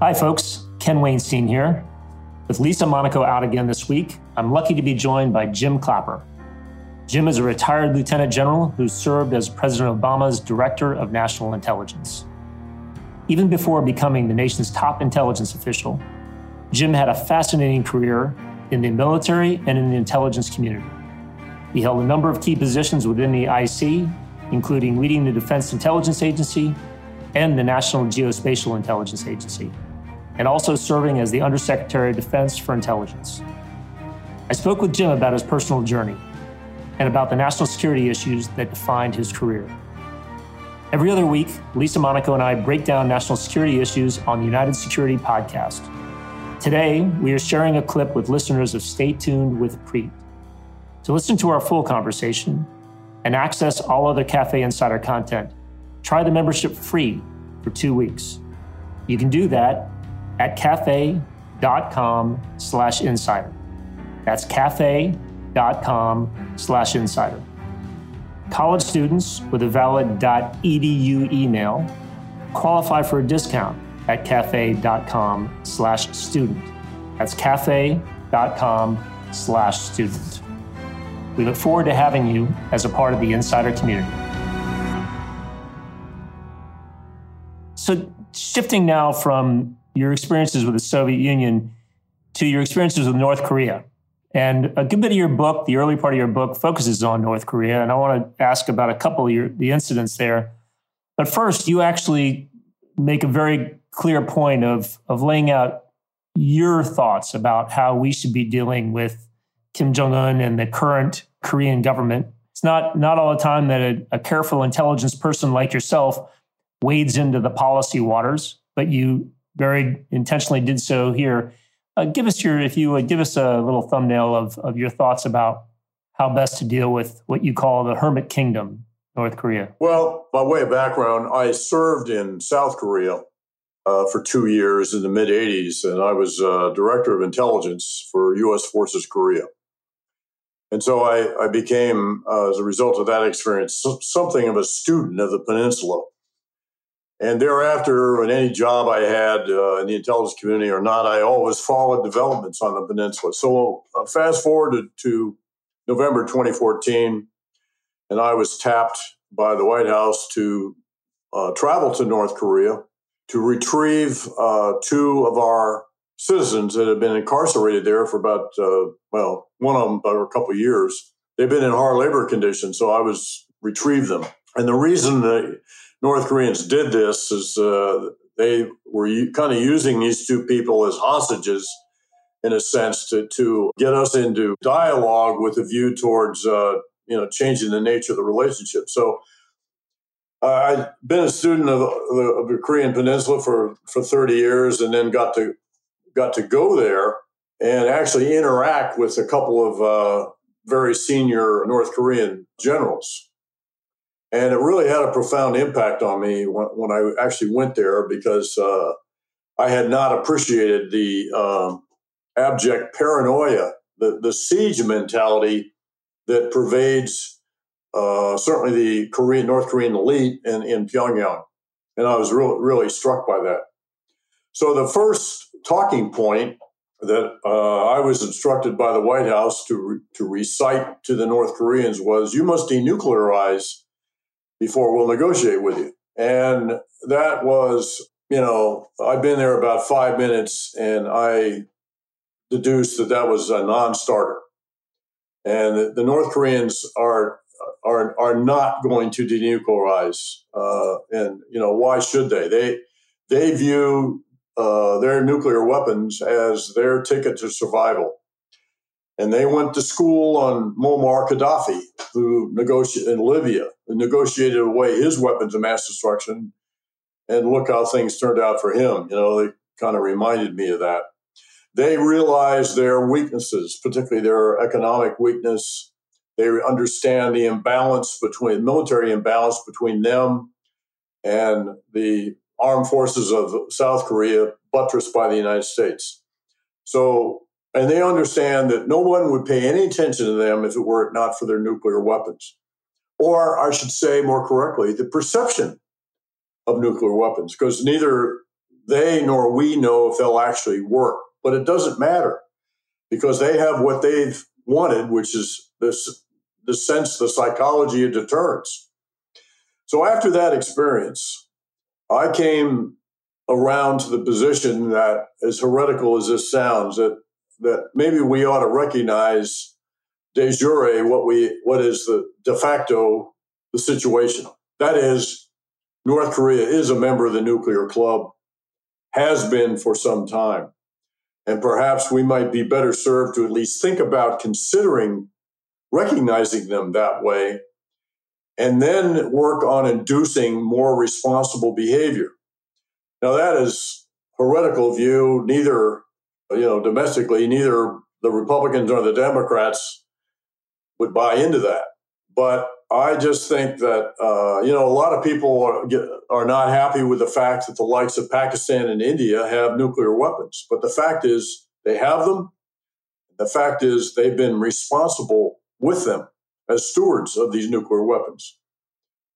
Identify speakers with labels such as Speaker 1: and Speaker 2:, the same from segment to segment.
Speaker 1: Hi, folks. Ken Wainstein here. With Lisa Monaco out again this week, I'm lucky to be joined by Jim Clapper. Jim is a retired lieutenant general who served as President Obama's Director of National Intelligence. Even before becoming the nation's top intelligence official, Jim had a fascinating career in the military and in the intelligence community. He held a number of key positions within the IC, including leading the Defense Intelligence Agency and the National Geospatial Intelligence Agency and also serving as the Undersecretary of Defense for Intelligence. I spoke with Jim about his personal journey and about the national security issues that defined his career. Every other week, Lisa Monaco and I break down national security issues on the United Security Podcast. Today, we are sharing a clip with listeners of Stay Tuned with Preet. To listen to our full conversation and access all other Cafe Insider content, try the membership free for two weeks. You can do that at cafe.com slash insider. That's cafe.com slash insider. College students with a valid .edu email qualify for a discount at cafe.com slash student. That's cafe.com slash student. We look forward to having you as a part of the insider community. So, shifting now from your experiences with the Soviet Union to your experiences with North Korea. And a good bit of your book, the early part of your book, focuses on North Korea. And I want to ask about a couple of your, the incidents there. But first, you actually make a very clear point of, of laying out your thoughts about how we should be dealing with Kim Jong un and the current Korean government. It's not, not all the time that a, a careful intelligence person like yourself wades into the policy waters, but you very intentionally did so here. Uh, give us your, if you would give us a little thumbnail of, of your thoughts about how best to deal with what you call the hermit kingdom, North Korea.
Speaker 2: Well, by way of background, I served in South Korea uh, for two years in the mid 80s, and I was uh, director of intelligence for U.S. Forces Korea. And so I, I became, uh, as a result of that experience, something of a student of the peninsula. And thereafter, in any job I had uh, in the intelligence community or not, I always followed developments on the peninsula. So uh, fast forward to, to November 2014, and I was tapped by the White House to uh, travel to North Korea to retrieve uh, two of our citizens that had been incarcerated there for about, uh, well, one of them about a couple of years. They've been in hard labor conditions, so I was retrieve them. And the reason that North Koreans did this is uh, they were kind of using these two people as hostages in a sense to, to get us into dialogue with a view towards uh, you know changing the nature of the relationship. So uh, I've been a student of the, of the Korean Peninsula for, for 30 years and then got to got to go there and actually interact with a couple of uh, very senior North Korean generals and it really had a profound impact on me when, when I actually went there because uh, I had not appreciated the um, abject paranoia, the, the siege mentality that pervades uh, certainly the Korean, North Korean elite in, in Pyongyang. And I was really, really struck by that. So the first talking point that uh, I was instructed by the White House to, re- to recite to the North Koreans was you must denuclearize before we'll negotiate with you. And that was, you know, I've been there about five minutes and I deduced that that was a non starter. And the North Koreans are are are not going to denuclearize, uh, and you know why should they? They they view uh, their nuclear weapons as their ticket to survival. And they went to school on Muammar Gaddafi, who negotiated in Libya, negotiated away his weapons of mass destruction. And look how things turned out for him. You know, they kind of reminded me of that. They realized their weaknesses, particularly their economic weakness. They understand the imbalance between military imbalance between them and the armed forces of South Korea, buttressed by the United States. So and they understand that no one would pay any attention to them if it were not for their nuclear weapons. Or, I should say more correctly, the perception of nuclear weapons, because neither they nor we know if they'll actually work. But it doesn't matter because they have what they've wanted, which is this the sense, the psychology of deterrence. So after that experience, I came around to the position that, as heretical as this sounds, that that maybe we ought to recognize de jure what we what is the de facto the situation. That is, North Korea is a member of the nuclear club, has been for some time. And perhaps we might be better served to at least think about considering recognizing them that way and then work on inducing more responsible behavior. Now, that is heretical view. Neither, you know, domestically, neither the Republicans nor the Democrats would buy into that. But I just think that uh, you know a lot of people are, are not happy with the fact that the likes of Pakistan and India have nuclear weapons. But the fact is they have them. The fact is they've been responsible with them as stewards of these nuclear weapons.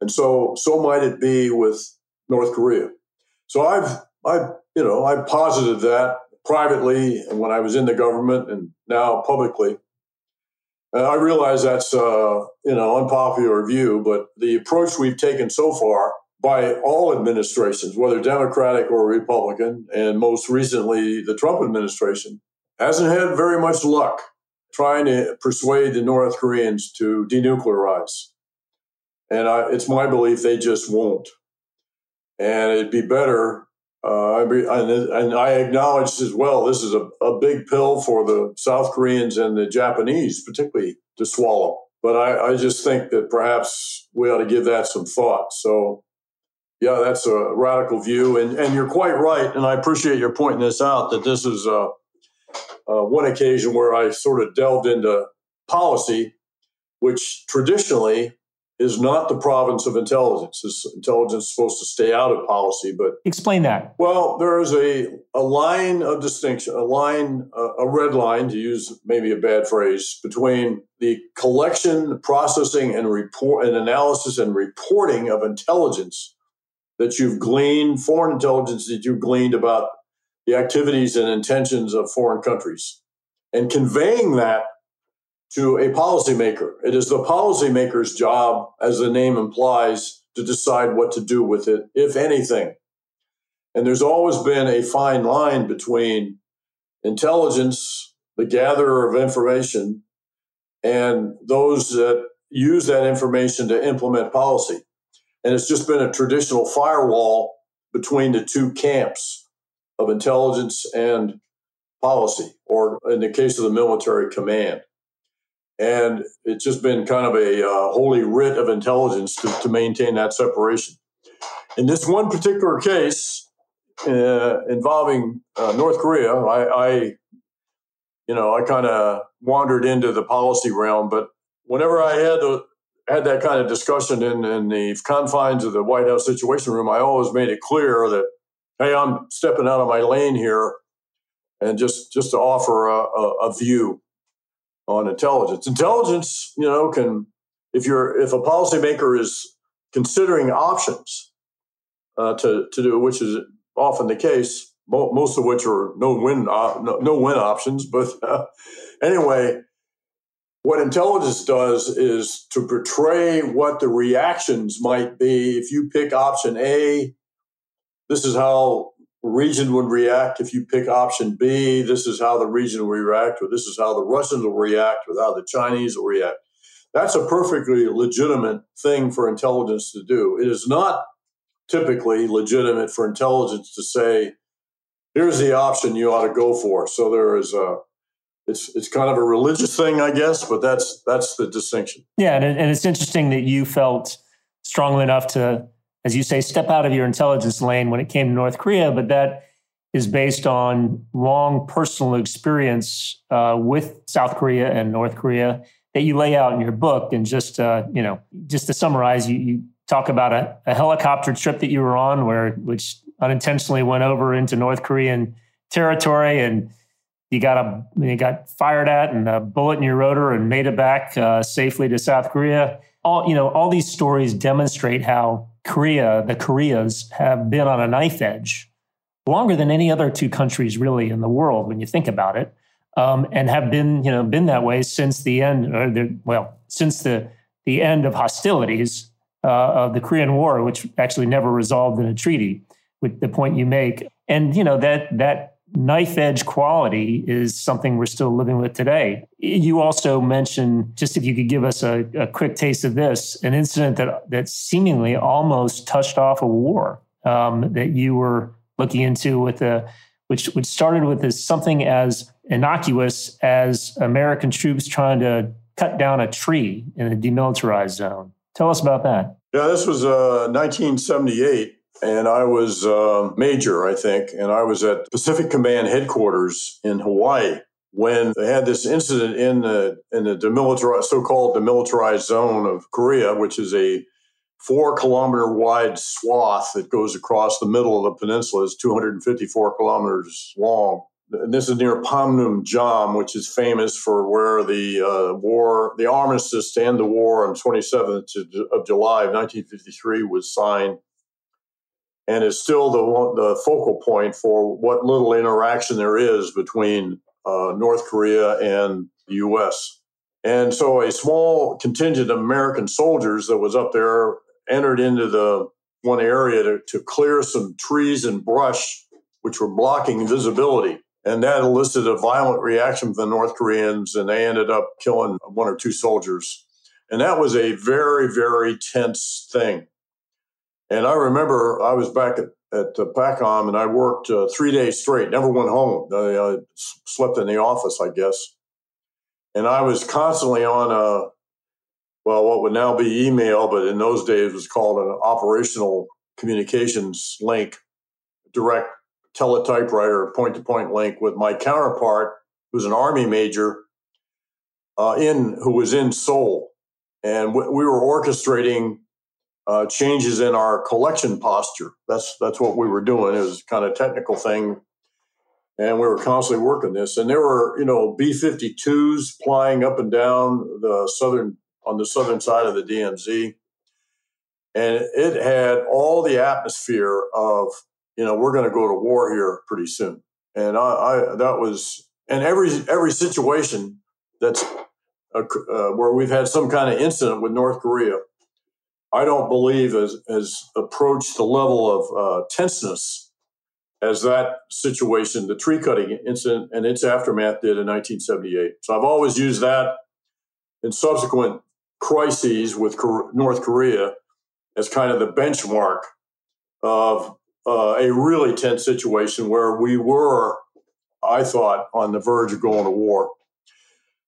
Speaker 2: And so so might it be with North Korea. So I've I you know I posited that privately and when I was in the government and now publicly I realize that's uh, you know unpopular view, but the approach we've taken so far by all administrations, whether Democratic or Republican, and most recently the Trump administration, hasn't had very much luck trying to persuade the North Koreans to denuclearize. And I, it's my belief they just won't. And it'd be better uh, and I acknowledged as well, this is a, a big pill for the South Koreans and the Japanese, particularly to swallow. But I, I just think that perhaps we ought to give that some thought. So, yeah, that's a radical view. And, and you're quite right. And I appreciate your pointing this out that this is uh, uh, one occasion where I sort of delved into policy, which traditionally is not the province of intelligence. This intelligence is supposed to stay out of policy, but
Speaker 1: explain that.
Speaker 2: Well, there is a a line of distinction, a line, a red line, to use maybe a bad phrase, between the collection, processing, and report, and analysis and reporting of intelligence that you've gleaned, foreign intelligence that you've gleaned about the activities and intentions of foreign countries, and conveying that to a policymaker. It is the policymaker's job, as the name implies, to decide what to do with it, if anything. And there's always been a fine line between intelligence, the gatherer of information, and those that use that information to implement policy. And it's just been a traditional firewall between the two camps of intelligence and policy, or in the case of the military command. And it's just been kind of a uh, holy writ of intelligence to, to maintain that separation. In this one particular case uh, involving uh, North Korea, I, I, you know, I kind of wandered into the policy realm. But whenever I had had that kind of discussion in, in the confines of the White House Situation Room, I always made it clear that, hey, I'm stepping out of my lane here, and just just to offer a, a, a view on intelligence. Intelligence, you know, can if you're if a policymaker is considering options uh, to to do, which is often the case, most of which are no win uh, no, no, win options. But uh, anyway, what intelligence does is to portray what the reactions might be if you pick option A. This is how region would react if you pick option B. This is how the region will react, or this is how the Russians will react, or how the Chinese will react. That's a perfectly legitimate thing for intelligence to do. It is not typically legitimate for intelligence to say, here's the option you ought to go for. So there is a it's it's kind of a religious thing, I guess, but that's that's the distinction.
Speaker 1: Yeah, and, and it's interesting that you felt strongly enough to as you say, step out of your intelligence lane when it came to North Korea, but that is based on long personal experience uh, with South Korea and North Korea that you lay out in your book. And just uh, you know, just to summarize, you, you talk about a, a, helicopter trip that you were on, where which unintentionally went over into North Korean territory, and you got a you got fired at and a bullet in your rotor and made it back uh, safely to South Korea. All you know, all these stories demonstrate how Korea, the Koreas, have been on a knife edge longer than any other two countries really in the world when you think about it, um, and have been you know been that way since the end, or the, well, since the the end of hostilities uh, of the Korean War, which actually never resolved in a treaty. With the point you make, and you know that that knife edge quality is something we're still living with today. You also mentioned, just if you could give us a, a quick taste of this, an incident that that seemingly almost touched off a war um, that you were looking into with the which which started with this something as innocuous as American troops trying to cut down a tree in a demilitarized zone. Tell us about that.
Speaker 2: Yeah, this was uh, 1978, and I was uh, major, I think, and I was at Pacific Command headquarters in Hawaii when they had this incident in the in the demilitarized, so-called demilitarized zone of Korea, which is a four kilometer wide swath that goes across the middle of the peninsula is 254 kilometers long. And this is near Panmunjom, which is famous for where the uh, war, the armistice to end the war on 27th of July of 1953 was signed, and is still the the focal point for what little interaction there is between uh, North Korea and the U.S. And so, a small contingent of American soldiers that was up there entered into the one area to, to clear some trees and brush which were blocking visibility. And that elicited a violent reaction from the North Koreans, and they ended up killing one or two soldiers. And that was a very, very tense thing. And I remember I was back at, at the PACOM and I worked uh, three days straight, never went home. I, I, slept in the office, I guess. And I was constantly on a, well, what would now be email, but in those days was called an operational communications link, direct teletypewriter point to point link with my counterpart, who's an army major, uh, in who was in Seoul, and we were orchestrating uh, changes in our collection posture. That's that's what we were doing. It was kind of technical thing, and we were constantly working this. And there were you know B 52s flying up and down the southern on the southern side of the DMZ. And it had all the atmosphere of, you know, we're going to go to war here pretty soon. And I, I that was, and every every situation that's uh, where we've had some kind of incident with North Korea, I don't believe has, has approached the level of uh, tenseness as that situation, the tree cutting incident and its aftermath did in 1978. So I've always used that in subsequent crises with North Korea as kind of the benchmark of uh, a really tense situation where we were, I thought, on the verge of going to war.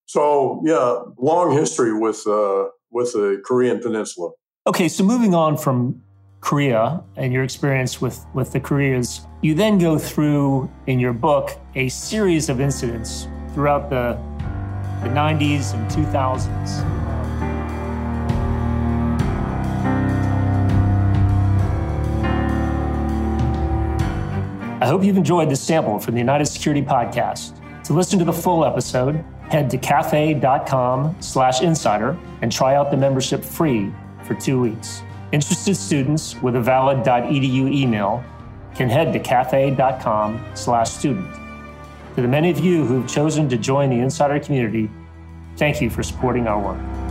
Speaker 2: So yeah, long history with uh, with the Korean Peninsula.
Speaker 1: Okay, so moving on from Korea and your experience with with the Koreas, you then go through in your book a series of incidents throughout the the 90s and 2000s I hope you've enjoyed this sample from the United Security Podcast. To listen to the full episode, head to cafe.com slash insider and try out the membership free for two weeks. Interested students with a valid .edu email can head to cafe.com slash student. To the many of you who've chosen to join the insider community, thank you for supporting our work.